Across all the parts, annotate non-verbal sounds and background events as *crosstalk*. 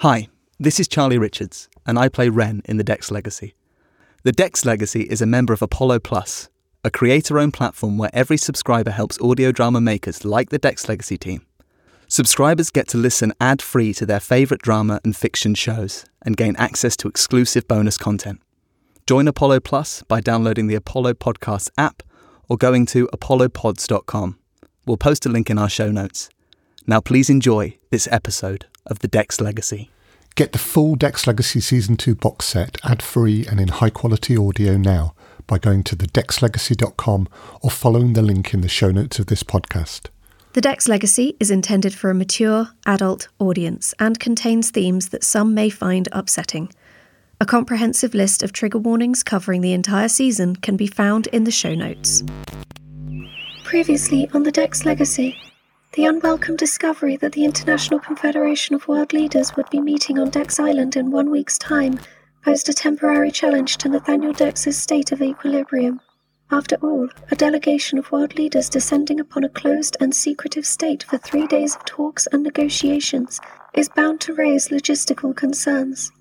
Hi, this is Charlie Richards, and I play Ren in The Dex Legacy. The Dex Legacy is a member of Apollo Plus, a creator owned platform where every subscriber helps audio drama makers like the Dex Legacy team. Subscribers get to listen ad free to their favourite drama and fiction shows and gain access to exclusive bonus content. Join Apollo Plus by downloading the Apollo Podcasts app or going to apollopods.com. We'll post a link in our show notes. Now, please enjoy this episode of The Dex Legacy. Get the full Dex Legacy Season 2 box set ad free and in high quality audio now by going to thedexlegacy.com or following the link in the show notes of this podcast. The Dex Legacy is intended for a mature, adult audience and contains themes that some may find upsetting. A comprehensive list of trigger warnings covering the entire season can be found in the show notes. Previously on the Dex Legacy, the unwelcome discovery that the International Confederation of World Leaders would be meeting on Dex Island in one week's time posed a temporary challenge to Nathaniel Dex's state of equilibrium. After all, a delegation of world leaders descending upon a closed and secretive state for three days of talks and negotiations is bound to raise logistical concerns.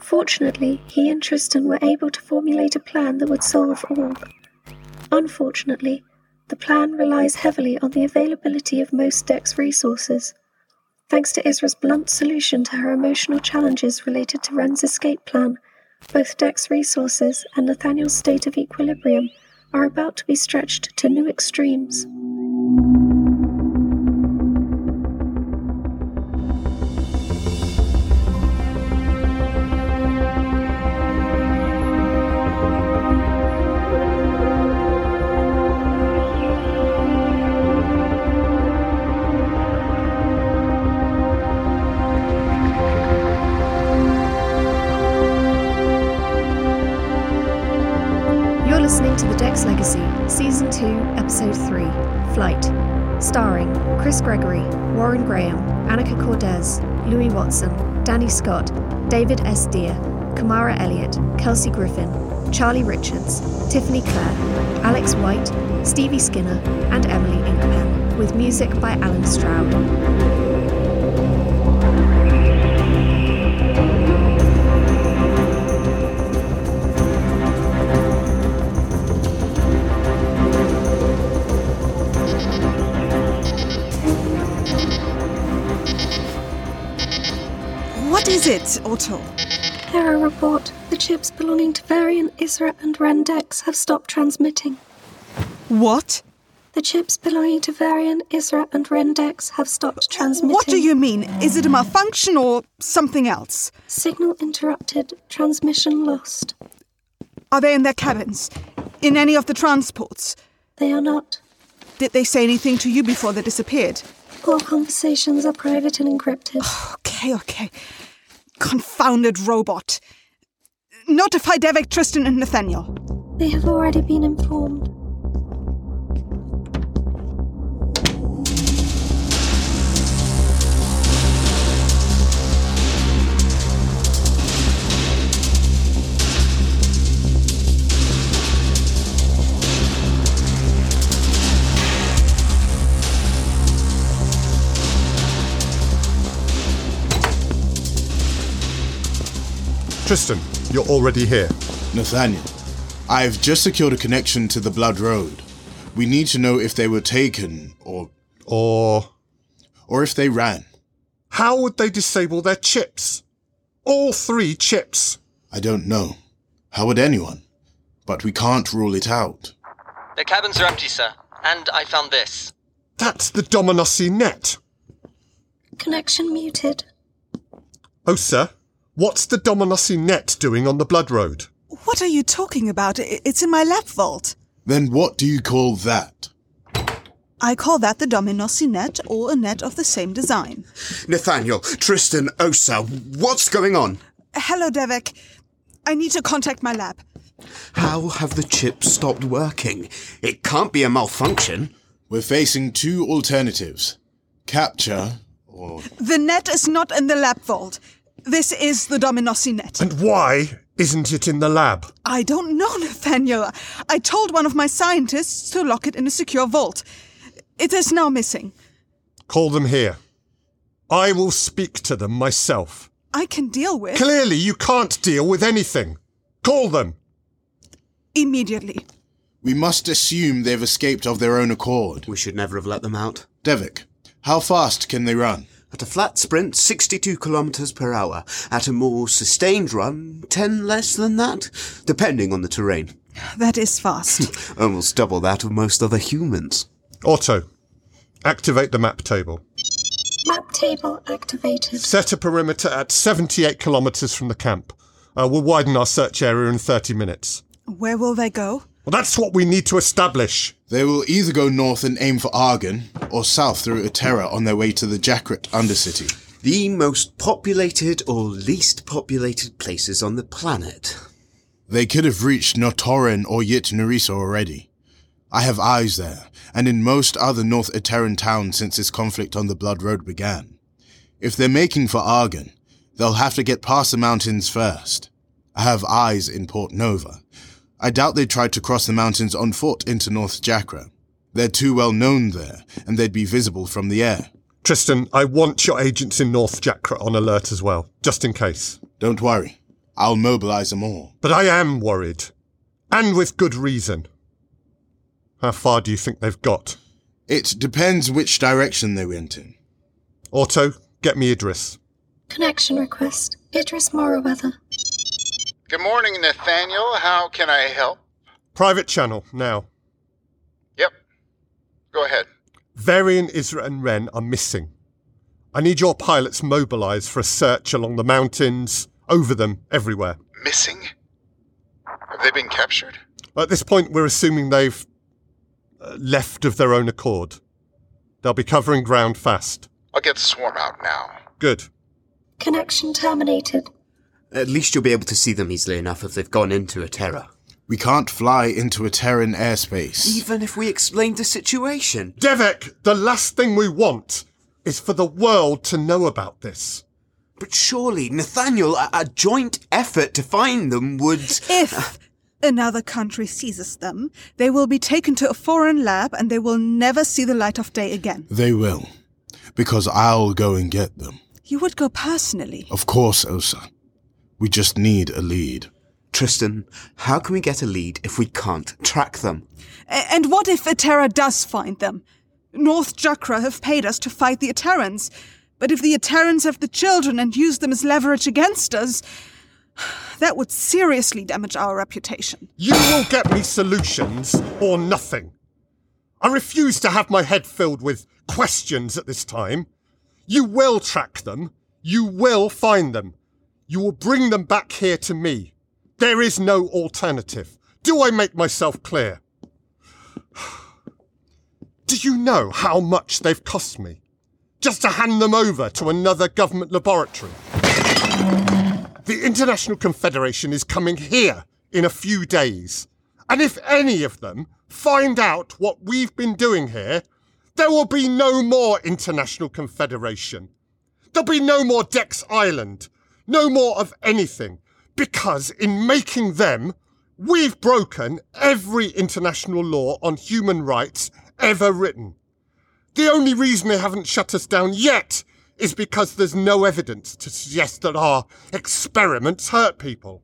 Fortunately, he and Tristan were able to formulate a plan that would solve all. Unfortunately, the plan relies heavily on the availability of most Dex resources. Thanks to Isra's blunt solution to her emotional challenges related to Ren's escape plan, both Dex resources and Nathaniel's state of equilibrium are about to be stretched to new extremes. Warren Graham, Annika Kordes, Lewie Watson, Danny Scott, David S. Dear, Kamara Elliott, Kelsey Griffin, Charlie Richards, Tiffany Clare, Alex White, Stevie Skinner, and Emily Inkpen, with music by Allen Stroud. Auto? Error report. The chips belonging to Varian, Isra, and Ren Dex have stopped transmitting. What? The chips belonging to Varian, Isra, and Ren Dex have stopped transmitting. What do you mean? Is it a malfunction or something else? Signal interrupted. Transmission lost. Are they in their cabins? In any of the transports? They are not. Did they say anything to you before they disappeared? All conversations are private and encrypted. *sighs* Okay, okay. Confounded robot. Notify Devek, Tristan, and Nathaniel. They have already been informed. Tristan, you're already here. Nathaniel, I've just secured a connection to the Blood Road. We need to know if they were taken or Or or if they ran. how would they disable their chips? All three chips. I don't know. How would anyone? But we can't rule it out. The cabins are empty, sir. And I found this. That's the Dominossi net. Connection muted. Oh, sir, what's the Dominossi net doing on the Blood Road? What are you talking about? It's in my lab vault. Then what do you call that? I call that the Dominossi net or a net of the same design. Nathaniel, Tristan, Osa, what's going on? Hello, Devek. I need to contact my lab. How have the chips stopped working? It can't be a malfunction. We're facing two alternatives capture or. The net is not in the lab vault. This is the Dominossi net. And why isn't it in the lab? I don't know, Nathaniel. I told one of my scientists to lock it in a secure vault. It is now missing. Call them here. I will speak to them myself. I can deal with. Clearly, you can't deal with anything. Call them. Immediately. We must assume they've escaped of their own accord. We should never have let them out. Devek, how fast can they run? At a flat sprint, 62 kilometers per hour. At a more sustained run, 10 less than that, depending on the terrain. *sighs* That is fast. *laughs* Almost double that of most other humans. Auto, activate the map table. Map table activated. Set a perimeter at 78 kilometers from the camp. Uh, we'll widen our search area in 30 minutes. Where will they go? Well, that's what we need to establish. They will either go north and aim for Argon, or south through Eterra on their way to the Jakrit Undercity. The most populated or least populated places on the planet. They could have reached Notorin or Yit Nerissa already. I have eyes there, and in most other North Eterran towns since this conflict on the Blood Road began. If they're making for Argon, they'll have to get past the mountains first. I have eyes in Port Nova. I doubt they'd try to cross the mountains on foot into North Jakra. They're too well known there, and they'd be visible from the air. Tristan, I want your agents in North Jakra on alert as well, just in case. Don't worry. I'll mobilize them all. But I am worried. And with good reason. How far do you think they've got? It depends which direction they went in. Auto, get me Idris. Connection request. Idris Morrowether. Good morning, Nathaniel. How can I help? Private channel, now. Yep. Go ahead. Varian, Isra, and Ren are missing. I need your pilots mobilized for a search along the mountains, over them, everywhere. Missing? Have they been captured? At this point, we're assuming they've uh, left of their own accord. They'll be covering ground fast. I'll get the swarm out now. Good. Connection terminated. At least you'll be able to see them easily enough if they've gone into Eterra. We can't fly into Eterran airspace. Even if we explained the situation. Devek, the last thing we want is for the world to know about this. But surely, Nathaniel, a, a joint effort to find them would. If another country seizes them, they will be taken to a foreign lab and they will never see the light of day again. They will. Because I'll go and get them. You would go personally. Of course, Osa. We just need a lead. Tristan, how can we get a lead if we can't track them? A- and what if Eterra does find them? North Jakra have paid us to fight the Eterrans, but if the Eterrans have the children and use them as leverage against us, *sighs* that would seriously damage our reputation. You will get me solutions or nothing. I refuse to have my head filled with questions at this time. You will track them. You will find them. You will bring them back here to me. There is no alternative. Do I make myself clear? *sighs* Do you know how much they've cost me? Just to hand them over to another government laboratory. The International Confederation is coming here in a few days. And if any of them find out what we've been doing here, there will be no more International Confederation. There'll be no more Dex Island. No more of anything. Because in making them, we've broken every international law on human rights ever written. The only reason they haven't shut us down yet is because there's no evidence to suggest that our experiments hurt people.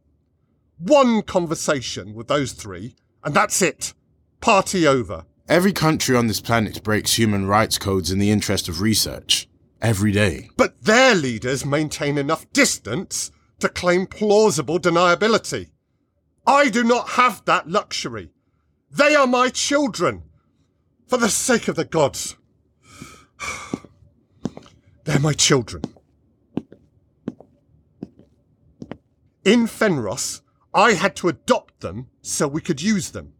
One conversation with those three, and that's it. Party over. Every country on this planet breaks human rights codes in the interest of research. Every day. But their leaders maintain enough distance to claim plausible deniability. I do not have that luxury. They are my children. For the sake of the gods. *sighs* They're my children. In Fenros, I had to adopt them so we could use them.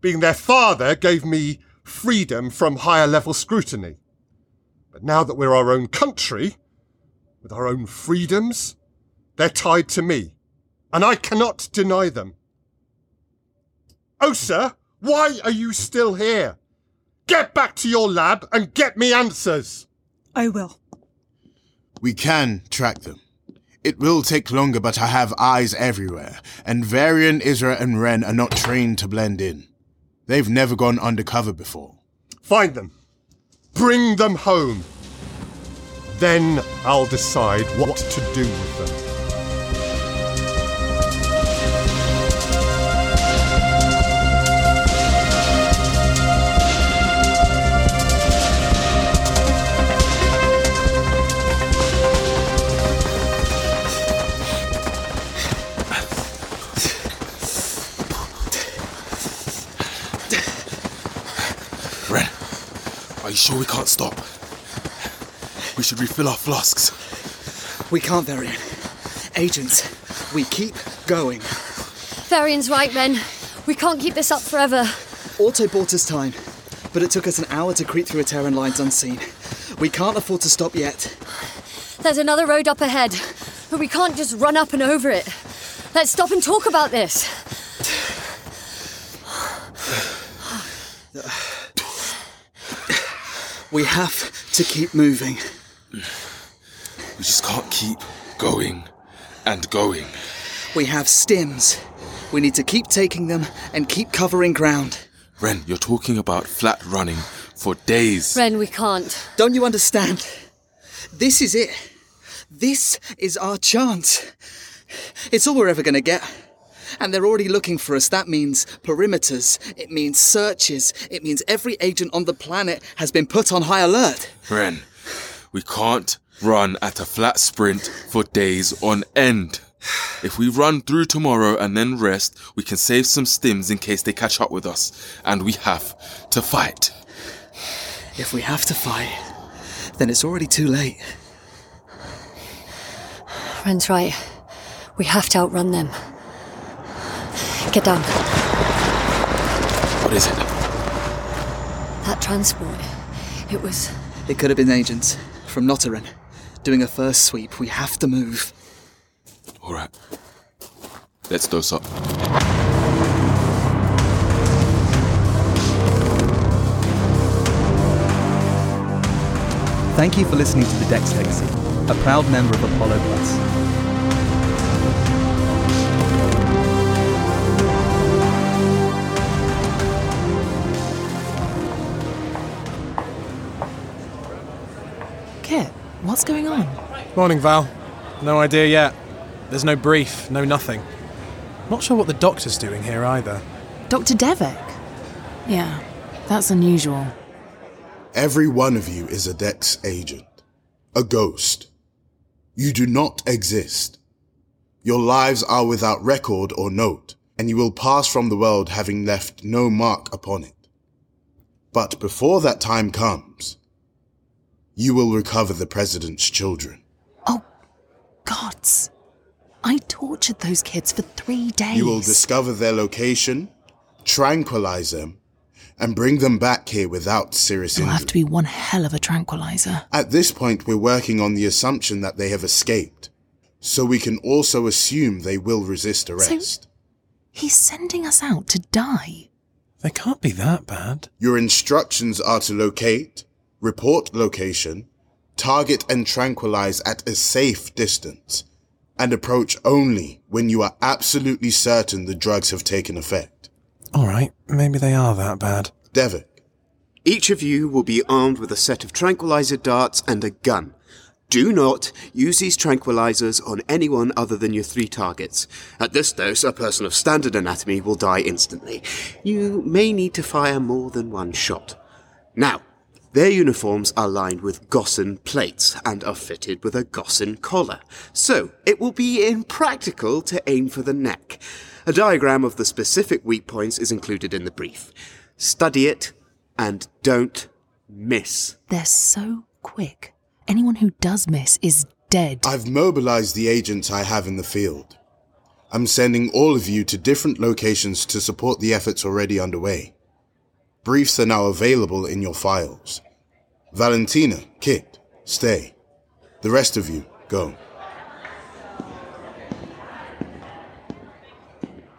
Being their father gave me freedom from higher level scrutiny. But now that we're our own country, with our own freedoms, they're tied to me, and I cannot deny them. Oh, sir, why are you still here? Get back to your lab and get me answers. I will. We can track them. It will take longer, but I have eyes everywhere, and Varian, Isra, and Ren are not trained to blend in. They've never gone undercover before. Find them. Bring them home. Then I'll decide what to do with them. Sure we can't stop? We should refill our flasks. We can't, Varian. Agents, we keep going. Varian's right, men. We can't keep this up forever. Auto bought us time, but it took us an hour to creep through Eterran lines unseen. We can't afford to stop yet. There's another road up ahead, but we can't just run up and over it. Let's stop and talk about this. We have to keep moving. We just can't keep going and going. We have stims. We need to keep taking them and keep covering ground. Ren, you're talking about flat running for days. Ren, we can't. Don't you understand? This is it. This is our chance. It's all we're ever going to get. And they're already looking for us. That means perimeters. It means searches. It means every agent on the planet has been put on high alert. Ren, we can't run at a flat sprint for days on end. If we run through tomorrow and then rest, we can save some stims in case they catch up with us. And we have to fight. If we have to fight, then it's already too late. Ren's right. We have to outrun them. Get down. What is it? That transport. It was. It could have been agents from Notteran doing a first sweep. We have to move. All right. Let's dose up. Thank you for listening to The Dex Legacy, a proud member of Apollo Plus. What's going on? Morning, Val. No idea yet. There's no brief, no nothing. Not sure what the doctor's doing here either. Dr. Devek? Yeah, that's unusual. Every one of you is a Dex agent, a ghost. You do not exist. Your lives are without record or note, and you will pass from the world having left no mark upon it. But before that time comes, you will recover the President's children. Oh, gods. I tortured those kids for three days. You will discover their location, tranquilize them, and bring them back here without serious It'll injury. have to be one hell of a tranquilizer. At this point, we're working on the assumption that they have escaped, so we can also assume they will resist arrest. So He's sending us out to die. They can't be that bad. Your instructions are to locate, report location, target and tranquilize at a safe distance, and approach only when you are absolutely certain the drugs have taken effect. Alright, maybe they are that bad. Devek, Each of you will be armed with a set of tranquilizer darts and a gun. Do not use these tranquilizers on anyone other than your three targets. At this dose, a person of standard anatomy will die instantly. You may need to fire more than one shot. Now, their uniforms are lined with Gossan plates and are fitted with a Gossan collar, so it will be impractical to aim for the neck. A diagram of the specific weak points is included in the brief. Study it and don't miss. They're so quick. Anyone who does miss is dead. I've mobilized the agents I have in the field. I'm sending all of you to different locations to support the efforts already underway. Briefs are now available in your files. Valentina, Kit, stay. The rest of you, go.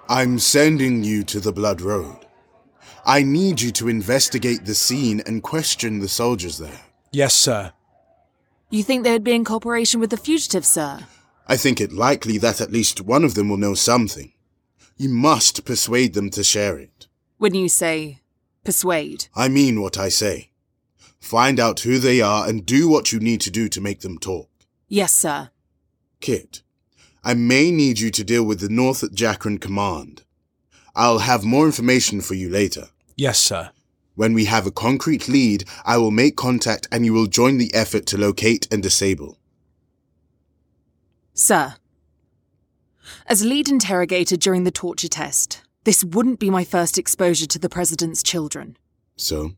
I'm sending you to the Blood Road. I need you to investigate the scene and question the soldiers there. Yes, sir. You think they would be in cooperation with the fugitives, sir? I think it likely that at least one of them will know something. You must persuade them to share it. When you say persuade. I mean what I say. Find out who they are and do what you need to do to make them talk. Yes, sir. Kit, I may need you to deal with the North Jakran Command. I'll have more information for you later. Yes, sir. When we have a concrete lead, I will make contact and you will join the effort to locate and disable. Sir. As lead interrogator during the torture test, this wouldn't be my first exposure to the President's children. So?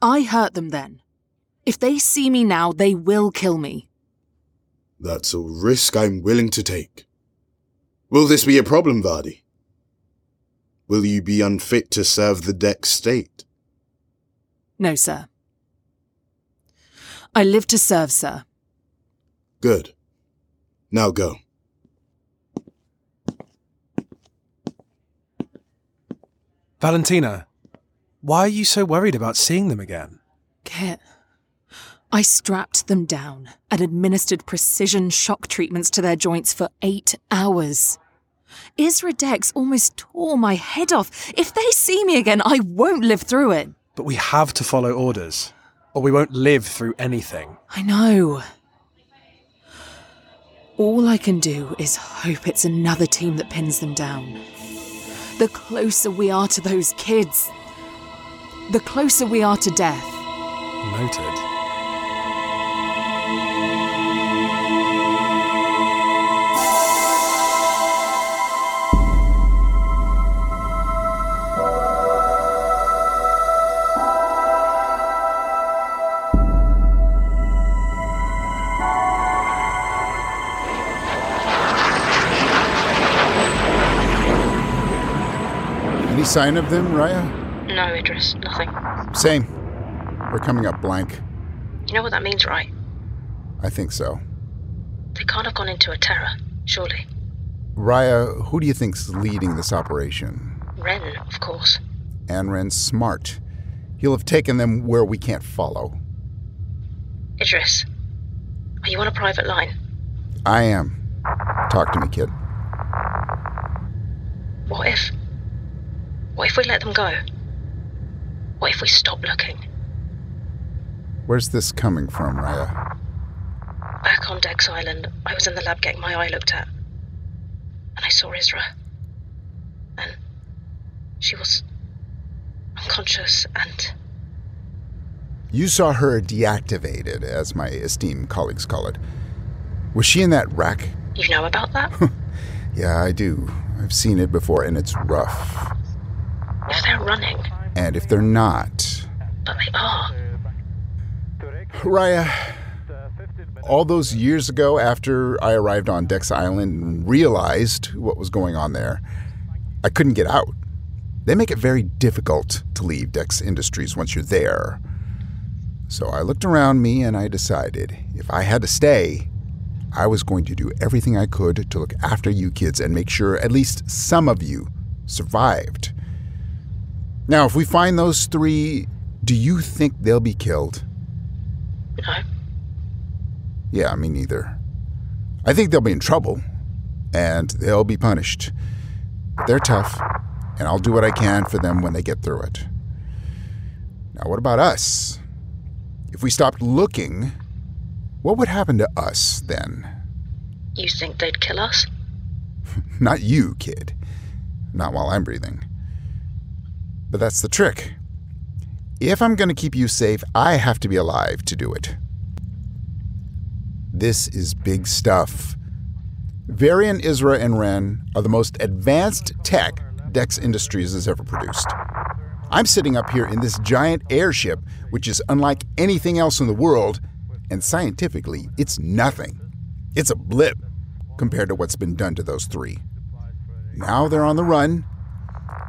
I hurt them then. If they see me now, they will kill me. That's a risk I'm willing to take. Will this be a problem, Vardi? Will you be unfit to serve the Dex state? No, sir. I live to serve, sir. Good. Now go. Valentina, why are you so worried about seeing them again? Kit, I strapped them down and administered precision shock treatments to their joints for eight hours. Isra Dex almost tore my head off. If they see me again, I won't live through it. But we have to follow orders, or we won't live through anything. I know. All I can do is hope it's another team that pins them down. The closer we are to those kids, the closer we are to death. Noted. Sign of them, Rhaya? No, Idris, nothing. Same. We're coming up blank. You know what that means, right? I think so. They can't have gone into Eterra, surely. Rhaya, who do you think's leading this operation? Ren, of course. Anren's smart. He'll have taken them where we can't follow. Idris, are you on a private line? I am. Talk to me, kid. What if. What if we let them go? What if we stop looking? Where's this coming from, Rhaya? Back on Dex Island, I was in the lab getting my eye looked at. And I saw Isra. And she was unconscious and. You saw her deactivated, as my esteemed colleagues call it. Was she in that rack? You know about that? *laughs* Yeah, I do. I've seen it before, and it's rough. If they're running, And if they're not. but they are. Rhaya, all those years ago after I arrived on Dex Island and realized what was going on there, I couldn't get out. They make it very difficult to leave Dex Industries once you're there. So I looked around me and I decided if I had to stay, I was going to do everything I could to look after you kids and make sure at least some of you survived. Now, if we find those three, do you think they'll be killed? No. Yeah, me neither. I think they'll be in trouble, and they'll be punished. But they're tough, and I'll do what I can for them when they get through it. Now, what about us? If we stopped looking, what would happen to us then? You think they'd kill us? *laughs* Not you, kid. Not while I'm breathing. But that's the trick. If I'm going to keep you safe, I have to be alive to do it. This is big stuff. Varian, Isra, and Ren are the most advanced tech Dex Industries has ever produced. I'm sitting up here in this giant airship, which is unlike anything else in the world, and scientifically, it's nothing. It's a blip compared to what's been done to those three. Now they're on the run,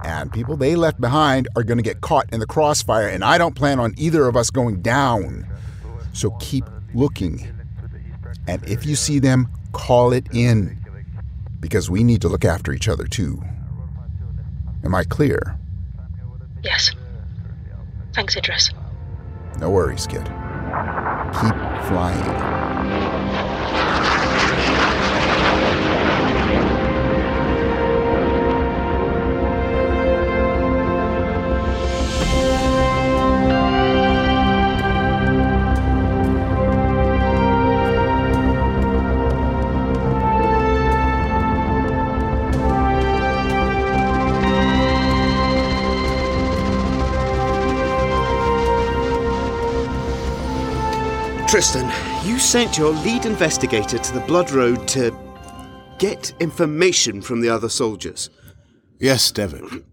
and people they left behind are going to get caught in the crossfire, and I don't plan on either of us going down. So keep looking. And if you see them, call it in. Because we need to look after each other too. Am I clear? Yes. Thanks, Idris. No worries, kid. Keep flying. Sent your lead investigator to the Blood Road to get information from the other soldiers. Yes, Devon.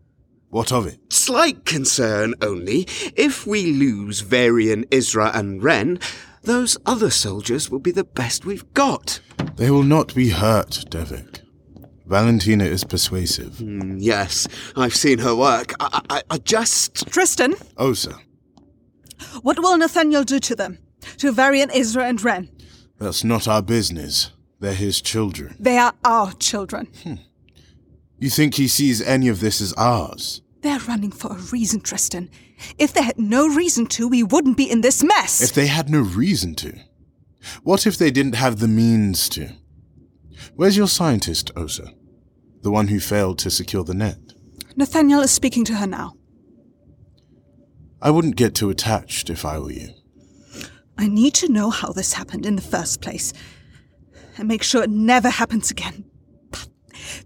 What of it? Slight concern only. If we lose Varian, Isra, and Ren, those other soldiers will be the best we've got. They will not be hurt, Devek. Valentina is persuasive. Mm, yes, I've seen her work. I, I, I just. Tristan? Oh, sir. What will Nathaniel do to them? To Varian, Isra, and Ren? That's not our business. They're his children. They are our children. Hmm. You think he sees any of this as ours? They're running for a reason, Tristan. If they had no reason to, we wouldn't be in this mess. If they had no reason to? What if they didn't have the means to? Where's your scientist, Osa? The one who failed to secure the net? Nathaniel is speaking to her now. I wouldn't get too attached if I were you. I need to know how this happened in the first place and make sure it never happens again. But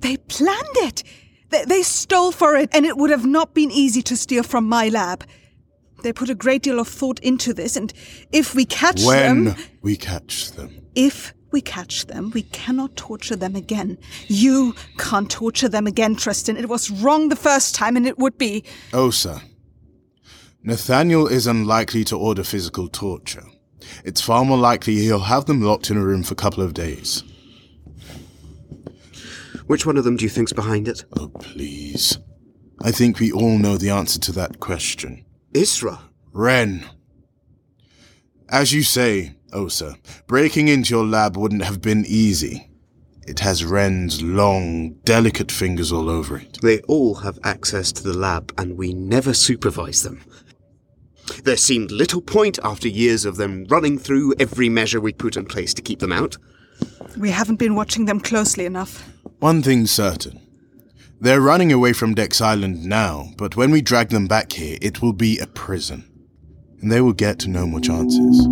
they planned it. They, they stole for it, and it would have not been easy to steal from my lab. They put a great deal of thought into this, and if we catch when them. When we catch them. If we catch them, we cannot torture them again. You can't torture them again, Tristan. It was wrong the first time, and it would be. Oh, sir. Nathaniel is unlikely to order physical torture. It's far more likely he'll have them locked in a room for a couple of days. Which one of them do you think's behind it? Oh, please. I think we all know the answer to that question. Isra. Ren. As you say, oh, Osa, breaking into your lab wouldn't have been easy. It has Ren's long, delicate fingers all over it. They all have access to the lab, and we never supervise them. There seemed little point after years of them running through every measure we put in place to keep them out. We haven't been watching them closely enough. One thing's certain. They're running away from Dex Island now, but when we drag them back here, it will be a prison. And they will get no more chances.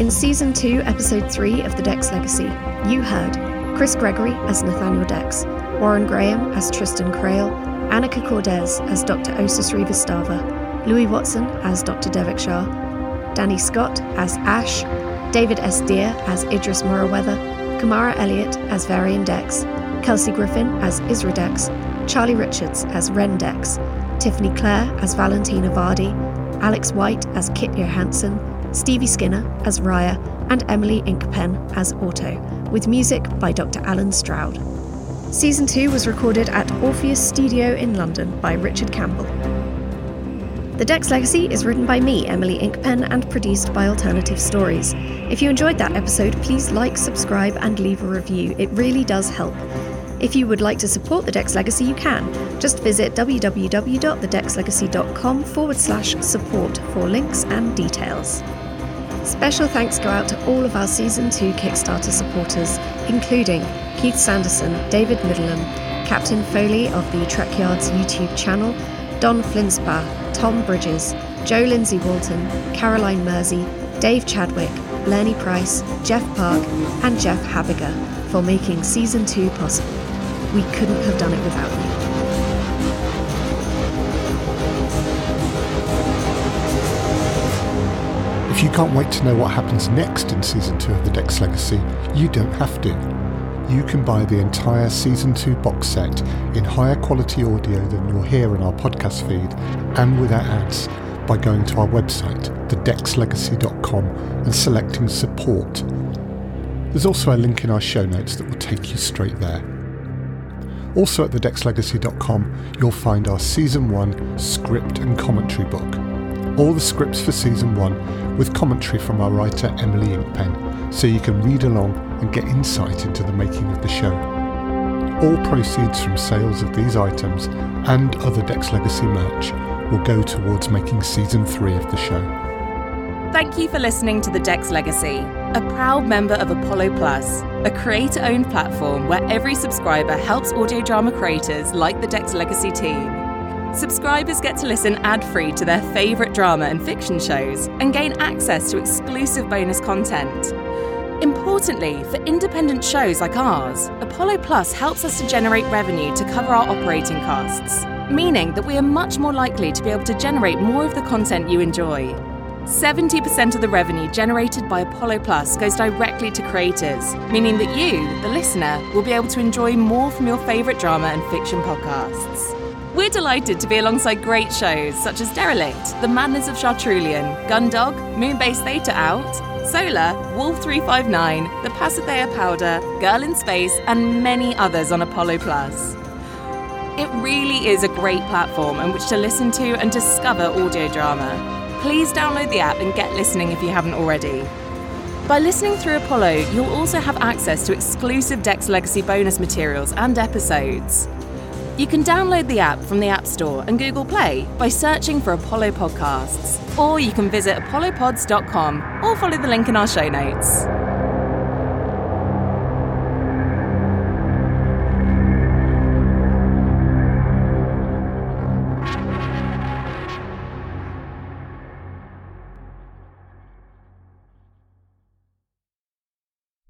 In Season 2, Episode 3 of The Dex Legacy, you heard Chris Gregory as Nathaniel Dex, Warren Graham as Tristan Krail, Annika Kordes as Dr. Osa Srivastava, Lewie Watson as Dr. Devek Za, Danny Scott as Ash, David S. Dear as Idris Morrowether, Kamara Elliott as Varian Dex, Kelsey Griffin as Isra Dex, Charlie Richards as Ren Dex, Tiffany Clare as Valentina Vardi, Alex White as Kit Johansson, Stevie Skinner as Rhaya, and Emily Inkpen as Auto, with music by Dr. Allen Stroud. Season 2 was recorded at Orpheus Studio in London by Richard Campbell. The Dex Legacy is written by me, Emily Inkpen, and produced by Alternative Stories. If you enjoyed that episode, please like, subscribe, and leave a review. It really does help. If you would like to support the Dex Legacy, you can. Just visit www.thedexlegacy.com forward slash support for links and details. Special thanks go out to all of our Season 2 Kickstarter supporters, including Keith Sanderson, David Middleham, Captain Foley of the Trekyards YouTube channel, Don Flinspa, Tom Bridges, Jo Lindsay Walton, Caroline Mersey, Dave Chadwick, Lernie Price, Jeff Park, and Jeff Habiger for making Season 2 possible. We couldn't have done it without you. You can't wait to know what happens next in Season 2 of The Dex Legacy, you don't have to. You can buy the entire Season 2 box set in higher quality audio than you'll hear in our podcast feed and without ads by going to our website, thedexlegacy.com, and selecting Support. There's also a link in our show notes that will take you straight there. Also at thedexlegacy.com, you'll find our Season 1 script and commentary book. All the scripts for Season 1 with commentary from our writer Emily Inkpen, so you can read along and get insight into the making of the show. All proceeds from sales of these items and other Dex Legacy merch will go towards making Season 3 of the show. Thank you for listening to The Dex Legacy, a proud member of Apollo Plus, a creator owned platform where every subscriber helps audio drama creators like the Dex Legacy team. Subscribers get to listen ad free to their favourite drama and fiction shows and gain access to exclusive bonus content. Importantly, for independent shows like ours, Apollo Plus helps us to generate revenue to cover our operating costs. meaning that we are much more likely to be able to generate more of the content you enjoy. 70% of the revenue generated by Apollo Plus goes directly to creators, meaning that you, the listener, will be able to enjoy more from your favourite drama and fiction podcasts. We're delighted to be alongside great shows such as Derelict, The Madness of Chartrulian, Gundog, Moonbase Theta Out, Solar, Wolf 359, The Pasithea Powder, Girl in Space, and many others on Apollo Plus. It really is a great platform on which to listen to and discover audio drama. Please download the app and get listening if you haven't already. By listening through Apollo, you'll also have access to exclusive Dex Legacy bonus materials and episodes. You can download the app from the App Store and Google Play by searching for Apollo Podcasts, or you can visit apollopods.com or follow the link in our show notes.